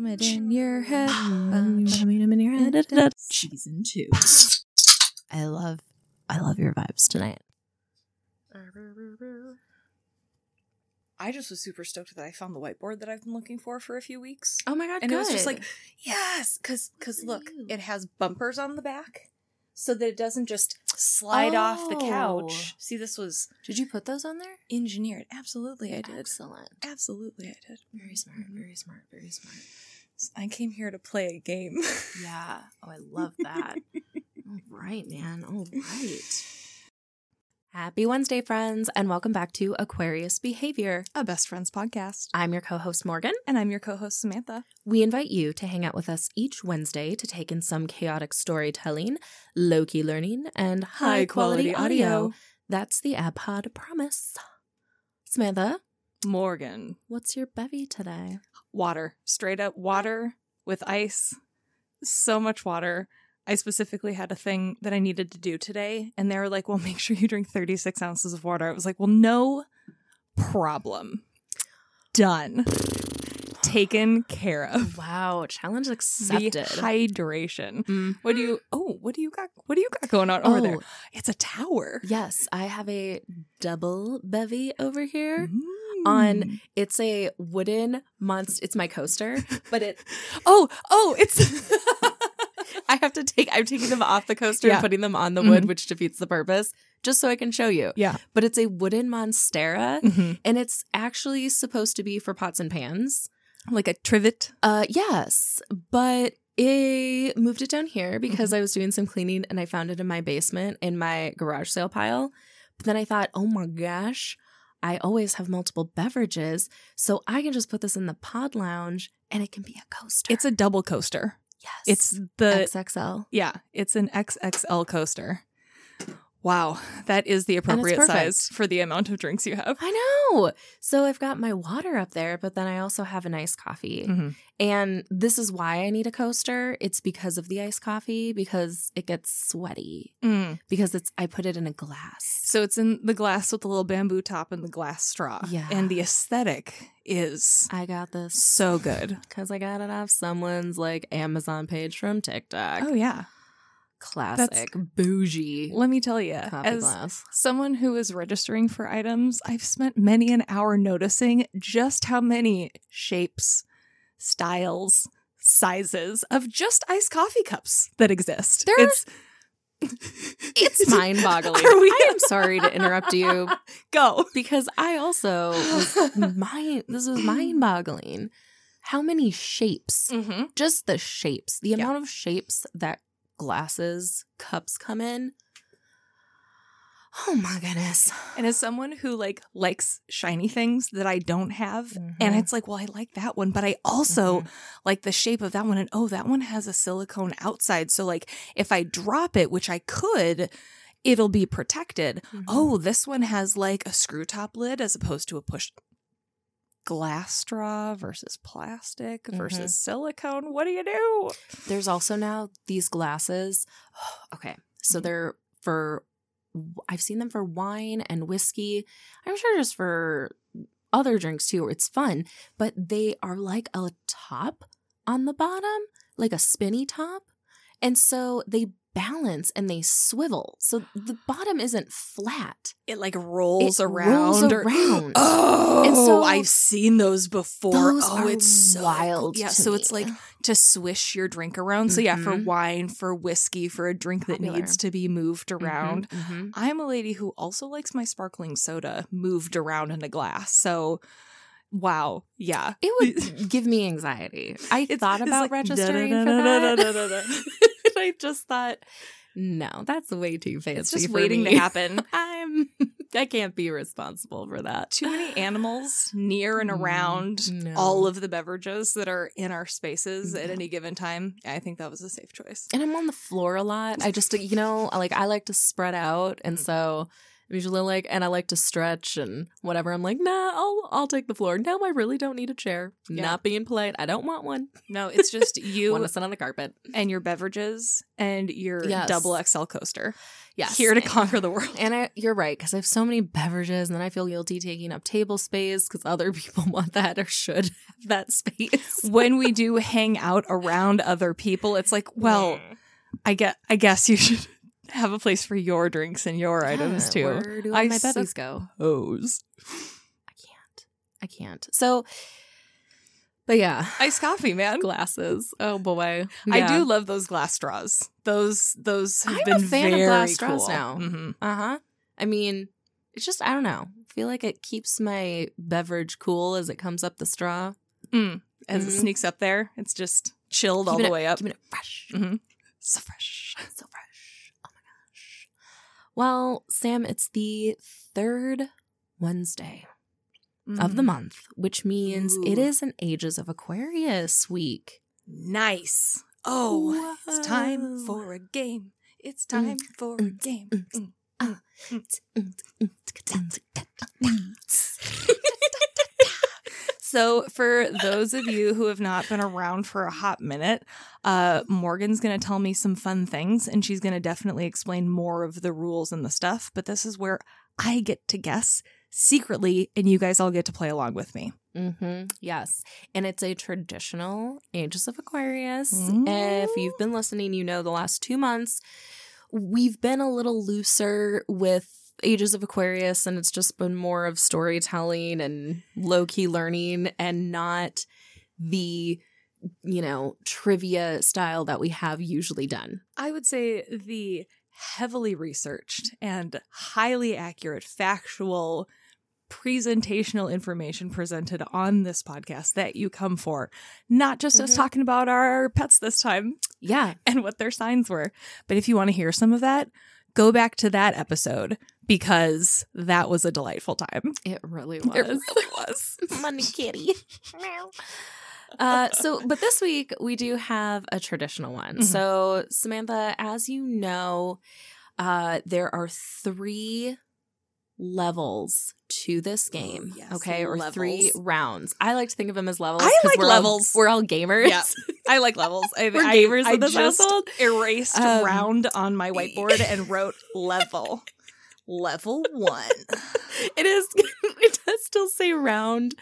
Bomb it in your head. Bomb in your head. Season two. I love, I love your vibes tonight. I just was super stoked that I found the whiteboard that I've been looking for for a few weeks. Oh my god! and good. it was just like, yes, because because look, you. it has bumpers on the back, so that it doesn't just slide off the Oh. couch. See, this was did you put those on there? engineered. Absolutely, I did. Excellent. Absolutely, I did. Very smart. Very smart. Very smart. I came here to play a game. Yeah. Oh, I love that. All right, man. All right. Happy Wednesday, friends, and welcome back to Aquarius Behavior. a best friends podcast, I'm your co host, Morgan. and I'm your co-host Samantha. We invite you to hang out with us each Wednesday to take in some chaotic storytelling, low key learning, and high quality audio. That's the AbPod promise. Samantha, Morgan, what's your bevy today? Water, straight up water with ice. So much water. I specifically had a thing that I needed to do today, and they were like, "Well, make sure you drink 36 ounces of water." I was like, "Well, no problem. Done. Taken care of." Wow, challenge The accepted. hydration. Mhm. What do you? Oh, what do you got? What do you got going on over there? Oh, It's a tower. Yes, I have a double bevy over here. Mm. On- It's a wooden monster. It's my coaster, but it. Oh, oh, it's I have to take. I'm taking them off the coaster Yeah. and putting them on the wood, Mhm. which defeats the purpose. Just so I can show you. yeah. But it's a wooden monstera, Mhm. and it's actually supposed to be for pots and pans. like a trivet. Uh, yes, but I moved it down here because I was doing some cleaning and I found it in my basement in my garage sale pile. But then I thought, oh my gosh, I always have multiple beverages, so I can just put this in the pod lounge and it can be a coaster. It's a double coaster. yes, It's the XXL. yeah, it's an XXL coaster. Wow, that is the appropriate size for the amount of drinks you have. I know. So I've got my water up there, but then I also have an iced coffee. Mhm. And this is why I need a coaster. It's because of the iced coffee because it gets sweaty. Mm. Because it's I put it in a glass. So it's in the glass with the little bamboo top and the glass straw. Yeah. and the aesthetic is I got this so good. because I got it off someone's like Amazon page from TikTok. Oh yeah, Classic bougie let me tell you, as glass. someone who is registering for items, I've spent many an hour noticing just how many shapes, styles, sizes of just iced coffee cups that exist. There- it's It's mind boggling. I am sorry to interrupt you go. because I also was mind. This was mind boggling. How many shapes? Mm-hmm. Just the shapes. The Yeah. amount of shapes that glasses, cups come in. Oh my goodness. And as someone who like likes shiny things that I don't have, and Mhm. it's like, well, I like that one, but I also like the shape of that one, and oh, that one has a silicone outside, so like if I drop it, which I could, it'll be protected. Mhm. Oh, this one has like a screw top lid as opposed to a push glass straw versus plastic versus silicone. What do you do? There's also now these glasses. okay. So Mhm. they're for, I've seen them for wine and whiskey. I'm sure just for other drinks too. It's fun, but they are like a top on the bottom, like a spinny top. And so they balance and they swivel. So the bottom isn't flat. It like rolls It around. rolls or- around. oh, And so- I've seen those before. Those oh, it's so wild. Yeah, so me. it's like to swish your drink around. So yeah, for Mhm. wine, for whiskey, for a drink that Popular. needs to be moved Mhm, around. mhm. I'm a lady who also likes my sparkling soda moved around in a glass. So wow, yeah. It would give me anxiety. I It's- thought about like registering for that. I just thought, no, that's way too fancy. It's just waiting me. to happen. I'm I can't be responsible for that. Too many animals near and Mm, around no. all of the beverages that are in our spaces at any given time. I think that was a safe choice. And I'm on the floor a lot. I just you know, like I like to spread out and Mm. so usually like, and I like to stretch and whatever. I'm like, nah, I'll I'll take the floor. No, I really don't need a chair. Yeah. Not being polite. I don't want one. No, it's just you want to sit on the carpet. and your beverages and your Yes. double XL coaster Yes. here to conquer the world. And I, you're right, because I have so many beverages, and then I feel guilty taking up table space because other people want that or should have that space. when we do hang out around other people, it's like, well, I get I guess you should have a place for your drinks and your items too. Where do I my bevies go? Hose. I can't. I can't. So, but yeah, Iced coffee, man. glasses. Oh boy, I do love those glass straws. Those those have I'm a been fan of very glass straws cool. now. Mhm. Uh huh. I mean, it's just I don't know. I feel like it keeps my beverage cool as it comes up the straw. Mm. As it Mhm. sneaks up there, it's just chilled all the it- way up. Keeping it fresh. Mhm. So fresh. So fresh. Oh. Well, Sam, it's the third Wednesday of the Mm. month, which means it Ooh. is an Ages of Aquarius week. Nice. Oh, it's time for a game. It's time for a game. mm, Mm. So, for those of you who have not been around for a hot minute, uh, Morgan's going to tell me some fun things and she's going to definitely explain more of the rules and the stuff. But this is where I get to guess secretly and you guys all get to play along with me. Mm-hmm. Yes. And it's a traditional Ages of Aquarius. Mm. If you've been listening, you know the last two months, we've been a little looser with Ages of Aquarius, and it's just been more of storytelling and low key learning and not the, you know, trivia style that we have usually done. I would say the heavily researched and highly accurate, factual, presentational information presented on this podcast that you come for. Not just us Mhm. talking about our pets this time Yeah. and what their signs were, but if you want to hear some of that, go back to that episode because that was a delightful time. It really was. It really was. Money kitty. uh, so, but this week we do have a traditional one. Mhm. So, Samantha, as you know, uh, there are three levels to this game. Ooh, yes, okay, or three rounds. I like to think of them as levels. I like we're all- levels. we're all gamers. Yeah. I like levels. I, We're I- gamers I this just household. erased Um, round on my whiteboard and wrote level. Level one. it is. It does still say round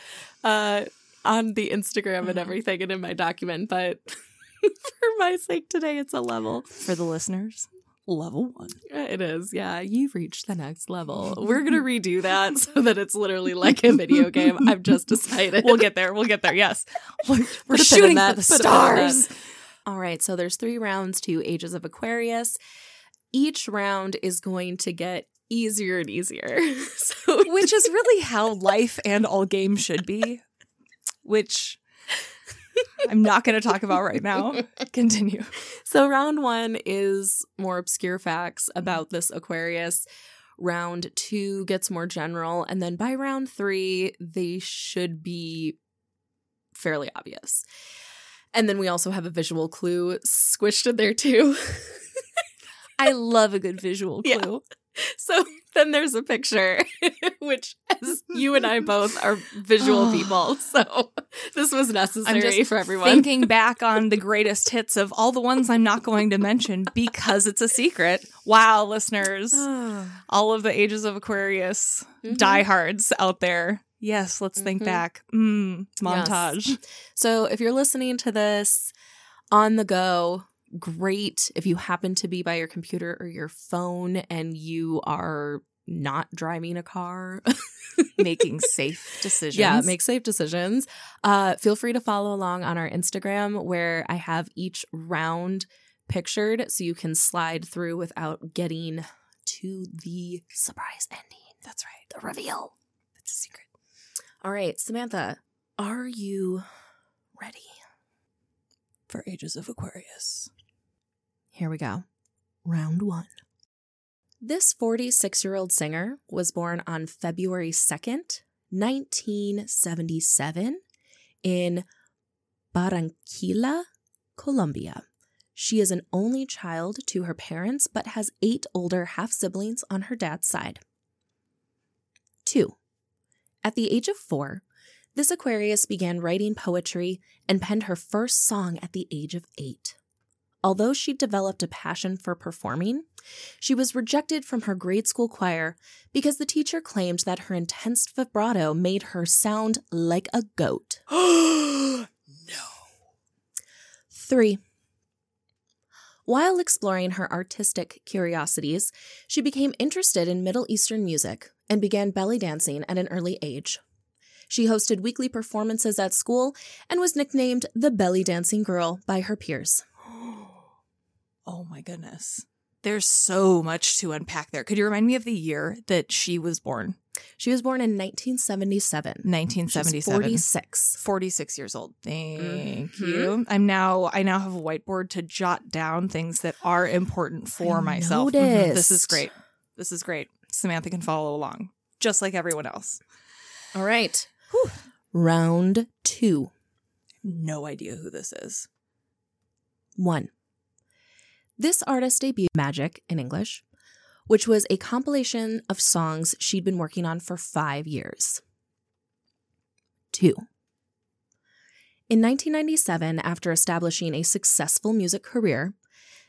uh, on the Instagram and Mhm. everything, and in my document. But for my sake today, it's a level. For the listeners, level one. It is, yeah. You've reached the next level. We're gonna redo that so that it's literally like a video game. I've just decided. We'll get there. We'll get there. Yes. We're, we're Put a pin in shooting that, for the put a pin in that. stars. All right, so there's three rounds to Ages of Aquarius. Each round is going to get easier and easier. so Which is really how life and all games should be. Which I'm not going to talk about right now. Continue. So round one is more obscure facts mm-hmm. about this Aquarius. Round two gets more general, and then by round three, they should be fairly obvious. And then we also have a visual clue squished in there too. I love a good visual Yeah. clue. so then there's a picture, which as you and I both are visual people, so this was necessary for everyone. Thinking back on the greatest hits of all the ones I'm not going to mention because it's a secret. Wow, listeners. All of the ages of Aquarius Mhm. diehards out there. Yes, let's think Mhm. back. Mm, montage. So if you're listening to this on the go, great. If you happen to be by your computer or your phone and you are not driving a car, Making safe decisions. yeah, make safe decisions. Uh, feel free to follow along on our Instagram where I have each round pictured so you can slide through without getting to the surprise ending. That's right. The reveal. It's a secret. All right, Samantha, are you ready? For ages of Aquarius. Here we go. Round one. This 46 year old singer was born on February 2nd, 1977, in Barranquilla, Colombia. She is an only child to her parents, but has eight older half siblings on her dad's side. Two, at the age of four, this Aquarius began writing poetry and penned her first song at the age of eight. Although she developed a passion for performing, she was rejected from her grade school choir because the teacher claimed that her intense vibrato made her sound like a goat. no. Three. While exploring her artistic curiosities, she became interested in Middle Eastern music and began belly dancing at an early age. She hosted weekly performances at school and was nicknamed the Belly Dancing Girl by her peers. Oh my goodness. There's so much to unpack there. Could you remind me of the year that she was born? She was born in 1977. 1977. 46. 46 years old. Thank Mhm. you. I'm now I now have a whiteboard to jot down things that are important for I myself. Mhm. This is great. This is great. Samantha can follow along just like everyone else. All right. Round two. No idea who this is. One. This artist debuted Magic in English, which was a compilation of songs she'd been working on for five years. Two. In 1997, after establishing a successful music career,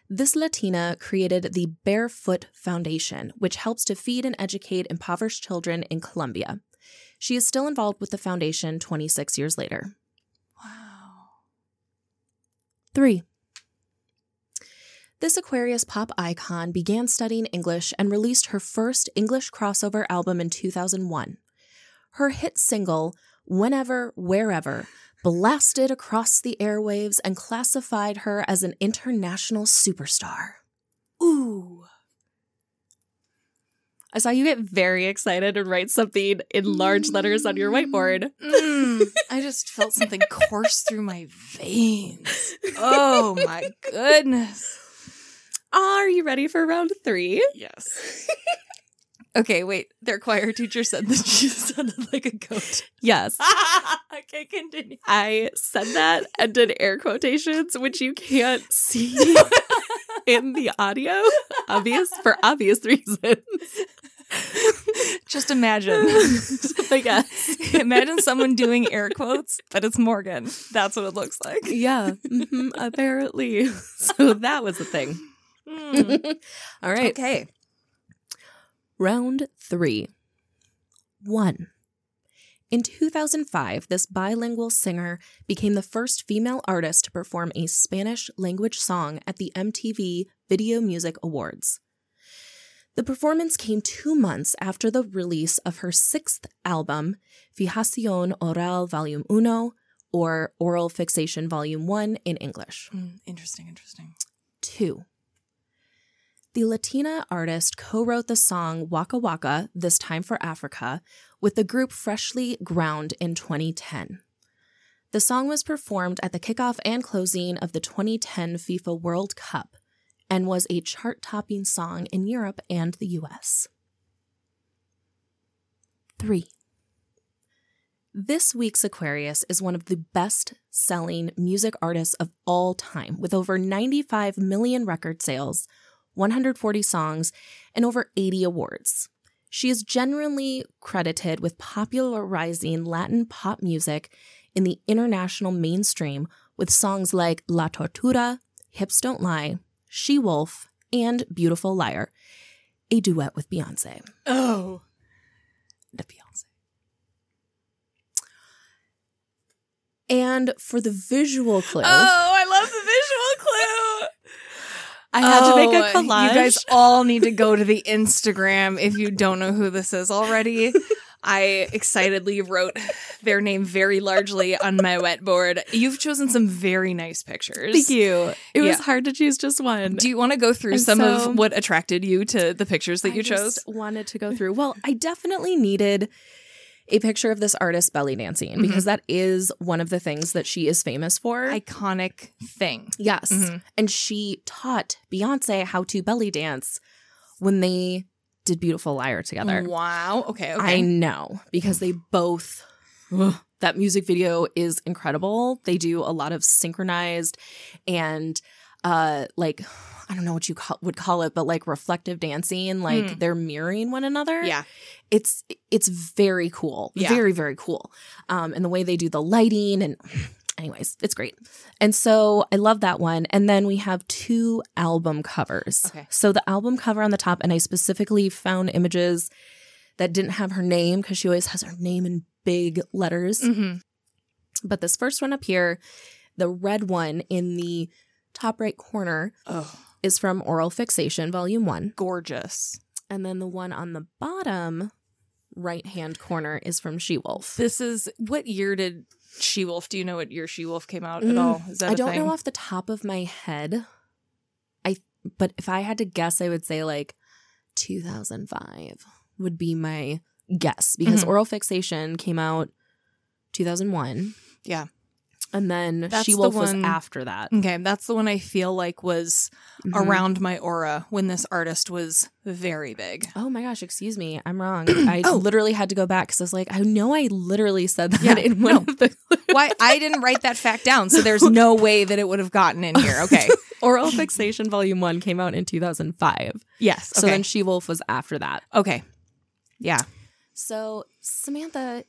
this Latina created the Barefoot Foundation, which helps to feed and educate impoverished children in Colombia. She is still involved with the foundation 26 years later. Wow. Three. This Aquarius pop icon began studying English and released her first English crossover album in 2001. Her hit single, Whenever, Wherever, blasted across the airwaves and classified her as an international superstar. Ooh. I saw you get very excited and write something in large letters on your whiteboard. Mm, I just felt something course through my veins. Oh my goodness. Are you ready for round three? Yes. okay, wait. Their choir teacher said that she sounded like a goat. Yes. okay, continue. I said that and did air quotations, which you can't see in the audio, obvious for obvious reasons. Just imagine. I guess. imagine someone doing air quotes, but it's Morgan. That's what it looks like. Yeah, mhm, apparently. So that was the thing. Mm. All right. Okay. Round three. One. In 2005, this bilingual singer became the first female artist to perform a Spanish language song at the MTV Video Music Awards. The performance came two months after the release of her sixth album, Fijación Oral Volume Uno, or Oral Fixation Volume 1 in English. Mm, interesting, interesting. Two. The Latina artist co wrote the song Waka Waka, This Time for Africa, with the group Freshlyground in 2010. The song was performed at the kickoff and closing of the 2010 FIFA World Cup and was a chart topping song in Europe and the US. 3. This week's Aquarius is one of the best selling music artists of all time, with over 95 million record sales, 140 songs, and over 80 awards. She is generally credited with popularizing Latin pop music in the international mainstream with songs like La Tortura, Hips Don't Lie, She Wolf, and Beautiful Liar, a duet with Beyonce. Oh. The Beyonce. And for the visual clue, Oh, I love the visual clue. I had to make Oh, a collage. You guys all need to go to the Instagram if you don't know who this is already. I excitedly wrote their name very largely on my wet board. You've chosen some very nice pictures. Thank you. It was hard to choose just one. Do you want to go through And some so- of what attracted you to the pictures that I you just chose? wanted to go through. Well, I definitely needed a picture of this artist belly dancing Mm-hmm. because that is one of the things that she is famous for. Iconic thing. yes. Mhm. And she taught Beyonce how to belly dance when they did Beautiful Liar together. Wow. Okay. okay. I know because they both. that music video is incredible. They do a lot of synchronized and uh like I don't know what you call, would call it, but like reflective dancing, like Mm. they're mirroring one another. Yeah. It's it's very cool. Yeah. Very, very cool. Um, and the way they do the lighting and anyways, it's great. And so I love that one. And then we have two album covers. Okay. So the album cover on the top, and I specifically found images that didn't have her name because she always has her name in big letters. hmm But this first one up here, the red one in the top right corner Oh, is from Oral Fixation, Volume 1. gorgeous. And then the one on the bottom right hand corner is from She Wolf. This is what year did She Wolf? Do you know what year She Wolf came out at Mm, all? Is that I don't thing? know off the top of my head. I but if I had to guess, I would say like 2005 would be my guess because Mhm. Oral Fixation came out 2001. Yeah. And then That's She the Wolf was after that. Okay, that's the one I feel like was Mhm. around my aura when this artist was very big. Oh my gosh, excuse me. I'm wrong. I Oh. literally had to go back because I was like, I know I literally said that Yeah, in one no. of the Why I didn't write that fact down, so there's no way that it would have gotten in here. Okay. Oral Fixation Volume 1 came out in 2005. Yes. So then She Wolf was after that. okay. Yeah. So, Samantha,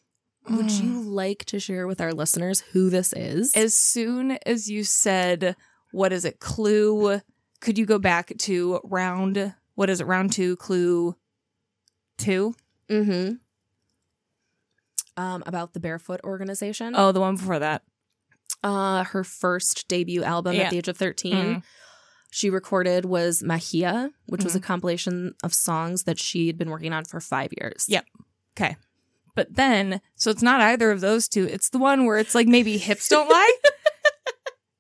would Mm. you like to share with our listeners who this is? As soon as you said, what is it, clue, could you go back to round, what is it, round two, clue two? mm-hmm. Um, about the Barefoot organization. Oh, the one before that. Uh, her first debut album Yeah. at the age of 13. Mm. She recorded was Magia, which was a Mhm. compilation of songs that she'd been working on for five years. Yep. Okay. But then, so it's not either of those two. It's the one where it's like maybe hips don't lie.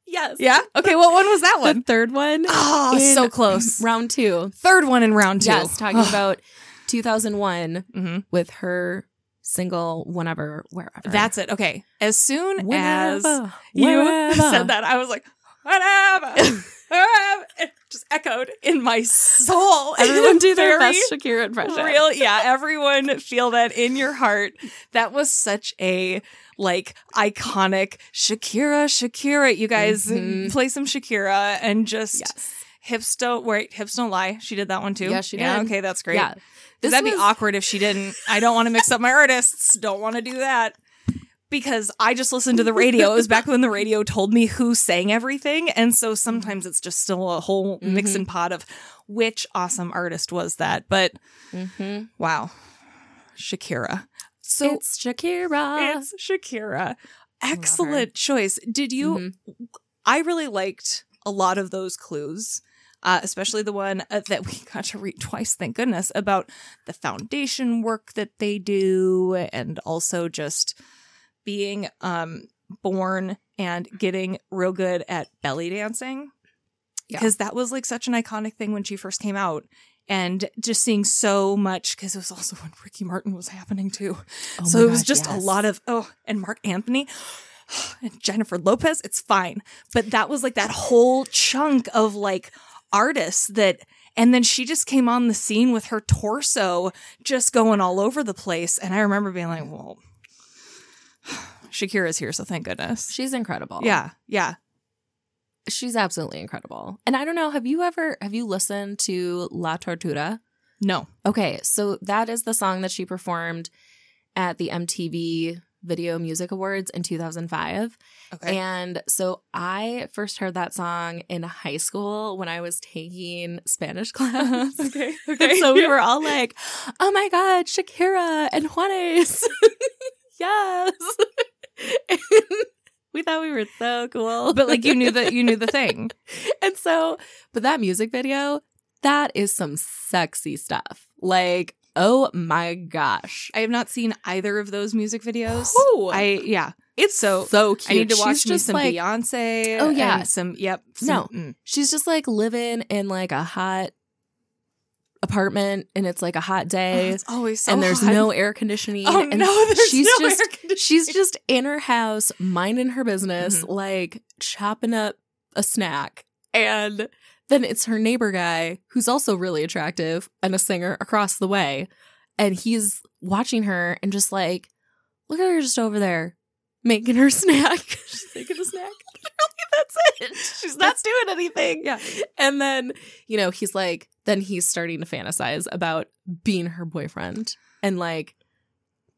Yes. yeah. Okay. What one was that The one? third one. Oh, so close. Round two. Third one in round two. Yes, talking about 2001 hmm with her single whenever wherever. That's it. Okay. As soon as Whenever, you wherever. said that, I was like, whatever. whatever. Just echoed in my soul. Everyone do their best Shakira impression. Real, yeah. Everyone feel that in your heart. That was such a like iconic Shakira, Shakira. You guys Mhm. play some Shakira and just Yes. hips don't wait. Hips don't lie. She did that one too. Yeah, she Yeah. did. Okay, that's great. Yeah. This that'd be awkward if she didn't. I don't want to mix up my artists. Don't want to do that. Because I just listened to the radio. It was back when the radio told me who sang everything. And so sometimes it's just still a whole mix and pot of which awesome artist was that. But Mhm. wow. Shakira. So it's Shakira. it's Shakira. Excellent choice. Did you? Mhm. I really liked a lot of those clues, uh, especially the one uh, that we got to read twice, thank goodness, about the foundation work that they do and also just being um, born and getting real good at belly dancing. Yeah. Because that was like such an iconic thing when she first came out. And just seeing so much, because it was also when Ricky Martin was happening too. Oh so it was gosh, just a lot of, oh, and Marc Anthony and Jennifer Lopez, it's fine. But that was like that whole chunk of like artists that, and then she just came on the scene with her torso just going all over the place. And I remember being like, well, Shakira's here, so thank goodness. She's incredible. Yeah, yeah. She's absolutely incredible. And I don't know, have you ever have you listened to La Tortura? No. Okay, so that is the song that she performed at the MTV Video Music Awards in 2005. Okay. And so I first heard that song in high school when I was taking Spanish class. okay. And so we were all like, oh my God, Shakira and Juanes. yes. And we thought we were so cool. but like you knew that you knew the thing. and so, but that music video, that is some sexy stuff. Like, oh my gosh. I have not seen either of those music videos. Ooh. I yeah. It's so so cute. I need to watch She's me just some like, Beyonce. Oh, yeah. and some yep. some- No. mm. She's just like living in like a hot apartment and it's like a hot Oh, day. it's always so and there's hot. no air conditioning. Oh and no, there's she's no just air conditioning. she's just in her house minding her business, Mhm. like chopping up a snack. And then it's her neighbor guy who's also really attractive and a singer across the way. And he's watching her and just like, look at her just over there making her snack. She's making a snack. That's it. She's not doing anything. Yeah. And then, you know, he's like, then he's starting to fantasize about being her boyfriend and like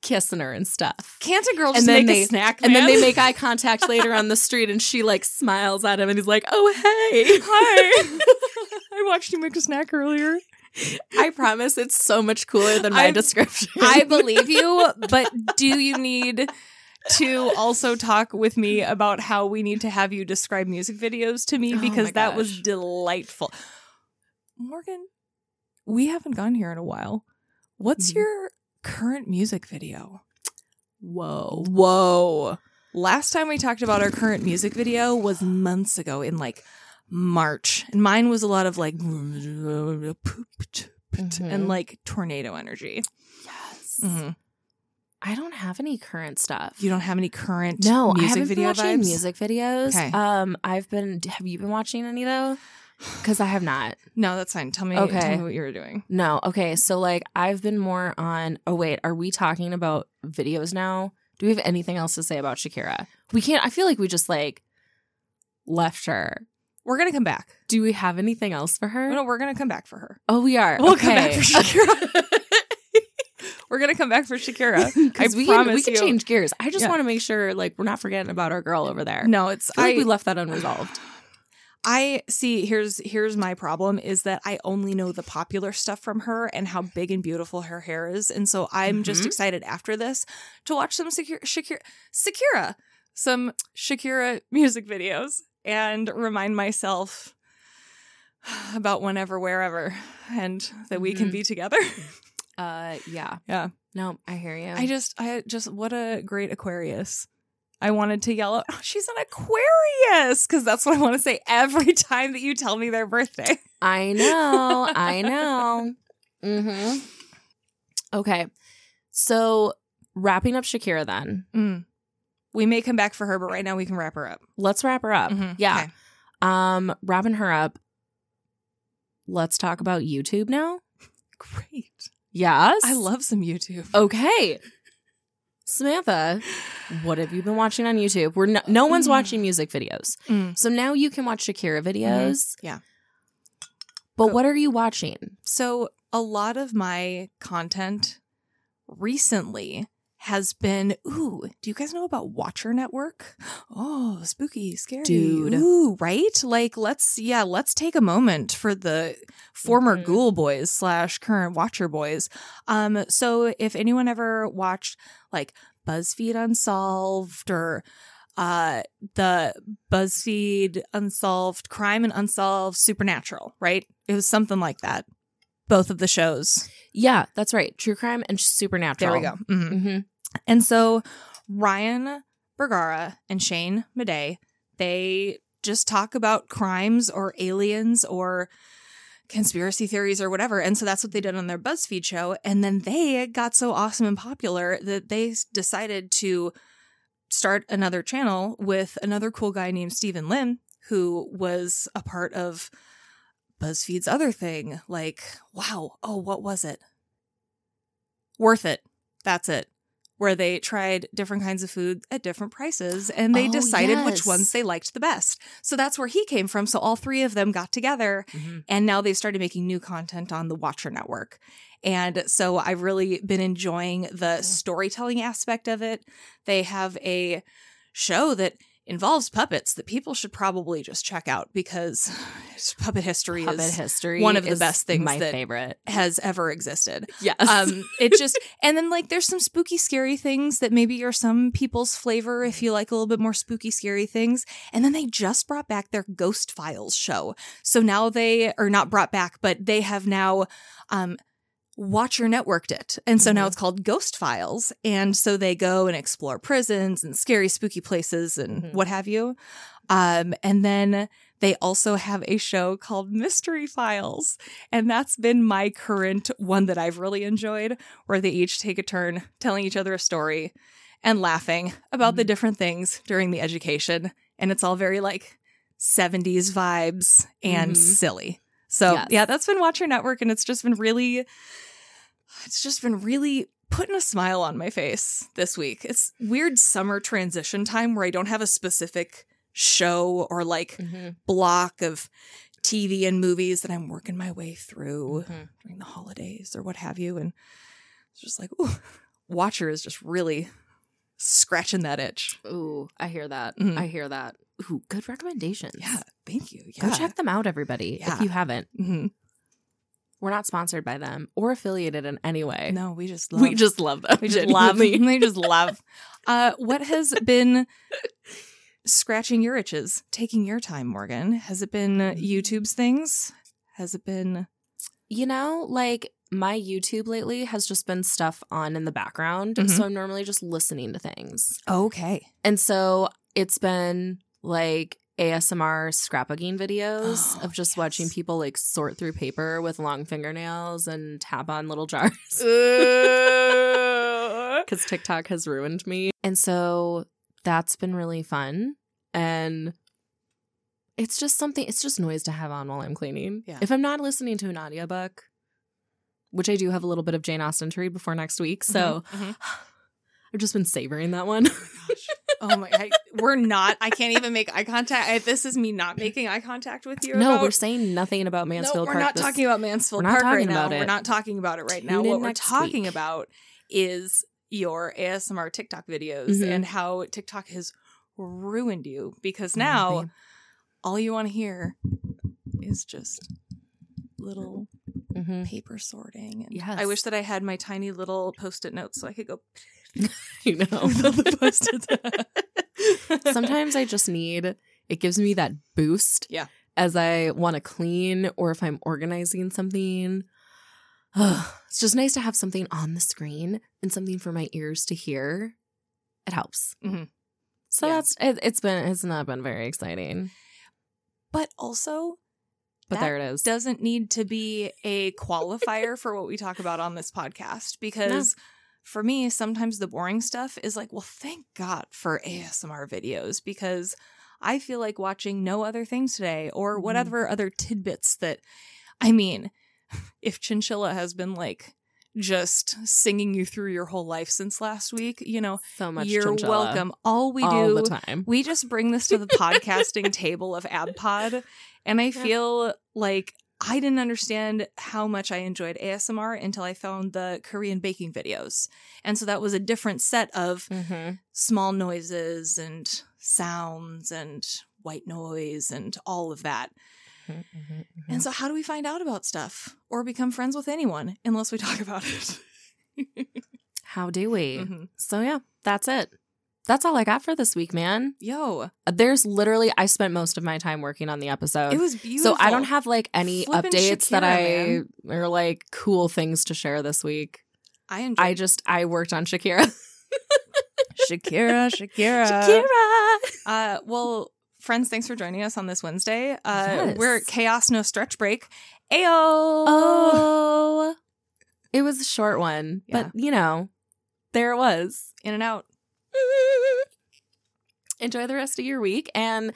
kissing her and stuff. Can't a girl And just then make they- a snack? And then they make eye contact later on the street and she like smiles at him and he's like, oh, hey. Hi. I watched you make a snack earlier. I promise it's so much cooler than my I'm- description. I believe you, but do you need to also talk with me about how we need to have you describe music videos to me Oh because my that was delightful. Morgan, we haven't gone here in a while. What's Mhm. your current music video? Whoa. Whoa. Last time we talked about our current music video was months ago in like March. And mine was a lot of like and Mhm. like tornado energy. Yes. Mhm. I don't have any current stuff. You don't have any current no, I music haven't video been watching vibes? music videos. Okay. Um, I've been. Have you been watching any though? Because I have not. No, that's fine. Tell me, Okay. tell me what you were doing. No. Okay. So like, I've been more on. Oh wait, are we talking about videos now? Do we have anything else to say about Shakira? We can't. I feel like we just like left her. We're gonna come back. Do we have anything else for her? No, we're gonna come back for her. Oh, we are. We'll okay. come back for Shakira. We're gonna come back for Shakira. I we can, we promise can you. change gears. I just Yeah. want to make sure like we're not forgetting about our girl over there. No, it's I I. we left that unresolved. I see. Here's here's my problem is that I only know the popular stuff from her and how big and beautiful her hair is, and so I'm just Mhm. excited after this to watch some Shakira, Shakira, Shakira, some Shakira music videos and remind myself about whenever, wherever, and that we can Mhm. be together. Uh, yeah, Yeah. No, I hear you. I just, I just, what a great Aquarius. I wanted to yell out, oh, she's an Aquarius, because that's what I want to say every time that you tell me their birthday. I know. I know. Mm-hmm. Okay. So wrapping up Shakira then. Mm. We may come back for her, but right now we can wrap her up. Let's wrap her up. Mhm. Yeah. Okay. Um, wrapping her up. Let's talk about YouTube now. Great. Yes. I love some YouTube. Okay. Samantha, what have you been watching on YouTube? We're no, no one's Mm. watching music videos. Mm. So now you can watch Shakira videos. Yeah. But Go- what are you watching? So, a lot of my content recently has been ooh, do you guys know about Watcher Network? Oh, spooky, scary. Dude. Ooh, right? Like let's yeah, let's take a moment for the former Mhm. Ghoul Boys slash current Watcher Boys. Um, so if anyone ever watched like BuzzFeed Unsolved or uh the BuzzFeed Unsolved Crime and Unsolved Supernatural, right? It was something like that. Both of the shows. Yeah, that's right. True crime and supernatural. There we go. Mhm. hmm And so Ryan Bergara and Shane Madej, they just talk about crimes or aliens or conspiracy theories or whatever. And so that's what they did on their BuzzFeed show. And then they got so awesome and popular that they decided to start another channel with another cool guy named Steven Lim, who was a part of BuzzFeed's other thing. Like, wow, oh, what was it? Worth it. That's it. Where they tried different kinds of food at different prices and they Oh, decided yes. which ones they liked the best. So that's where he came from. So all three of them got together mm-hmm. and now they've started making new content on the Watcher Network. And so I've really been enjoying the storytelling aspect of it. They have a show that involves puppets that people should probably just check out because puppet history Puppet is history. one of the best things My that- favorite. has ever existed. Yes. Um, it just and then like there's some spooky, scary things that maybe are some people's flavor if you like a little bit more spooky, scary things. And then they just brought back their Ghost Files show, so now they are not brought back, but they have now um Watcher networked it. And so now Mhm. it's called Ghost Files. And so they go and explore prisons and scary, spooky places and Mhm. what have you. Um, and then they also have a show called Mystery Files. And that's been my current one that I've really enjoyed, where they each take a turn telling each other a story and laughing about the Mhm. different things during the education. And it's all very like 70s vibes and Mhm. silly. So Yes. yeah, that's been Watcher Network, and it's just been really, it's just been really putting a smile on my face this week. It's weird summer transition time where I don't have a specific show or like Mhm. block of TV and movies that I'm working my way through Mhm. during the holidays or what have you. And it's just like, ooh, Watcher is just really scratching that itch. Ooh, I hear that. Mhm. I hear that. Ooh, good recommendations. Yeah, thank you. Yeah. Go check them out, everybody, Yeah. if you haven't. hmm We're not sponsored by them or affiliated in any way. No, we just love we just love them. we just love them. we just love. Uh, what has been scratching your itches, taking your time, Morgan? Has it been YouTube's things? Has it been You know, like my YouTube lately has just been stuff on in the background. Mhm. So I'm normally just listening to things. okay? And so it's been like ASMR scrapbooking videos Oh, of just yes. watching people like sort through paper with long fingernails and tap on little jars. Because TikTok has ruined me. And so that's been really fun. And it's just something, it's just noise to have on while I'm cleaning. Yeah. If I'm not listening to an audiobook, which I do have a little bit of Jane Austen to read before next week. So Mhm, mhm. I've just been savoring that one. oh my, I, we're not. I can't even make eye contact. I, this is me not making eye contact with you. no, about- we're saying nothing about Mansfield no, we're Park. not this- talking about Mansfield we're not Park right talking now. about We're not talking about it right now. Tune in What we're talking week. about is your ASMR TikTok videos Mhm. and how TikTok has ruined you because Oh, now all you want to hear is just little Mhm. paper sorting. And Yes. I wish that I had my tiny little post-it notes so I could go you know. the post-its. Sometimes I just need it gives me that boost. Yeah. As I want to clean or if I'm organizing something. it's just nice to have something on the screen and something for my ears to hear. It helps. Mhm. So Yeah. that's it, it's been it's not been very exciting. but also But That there it is. doesn't need to be a qualifier for what we talk about on this podcast because for me sometimes the boring stuff is like well thank god for asmr videos because i feel like watching no other things today or Mhm. whatever other tidbits that i mean if chinchilla has been like just singing you through your whole life since last week you know so much you're chinchilla welcome all we do, all the time. we just bring this to the podcasting table of AbPod, and I feel like I didn't understand how much I enjoyed ASMR until I found the Korean baking videos. And so that was a different set of Mm-hmm. small noises and sounds and white noise and all of that. Mm-hmm. And so, how do we find out about stuff or become friends with anyone unless we talk about it? How do we? Mhm. So yeah, that's it. That's all I got for this week, man. Yo, There's literally I spent most of my time working on the episode. it was beautiful. so I don't have like any Flippin' updates that Shakira, I or like cool things to share this week. I enjoyed I just I worked on Shakira. Shakira, Shakira. Shakira. Uh, well, friends, thanks for joining us on this Wednesday. Uh, Yes. We're at Chaos No Stretch Break. Ayo! Oh. It was a short one, Yeah. but you know, there it was. In and out. Enjoy the rest of your week and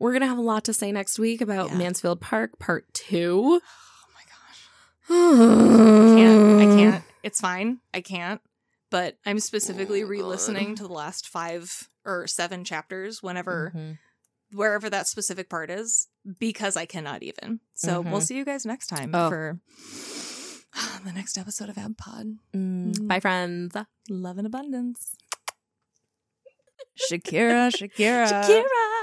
we're going to have a lot to say next week about Yeah. Mansfield Park part 2. Oh my gosh. I Can't. I can't. It's fine. I can't. But I'm specifically Oh re listening to the last five or seven chapters whenever, Mhm. wherever that specific part is, because I cannot even. So Mhm. we'll see you guys next time Oh. for the next episode of AbPod. Mm. Bye, friends. Love and abundance. Shakira, Shakira. Shakira.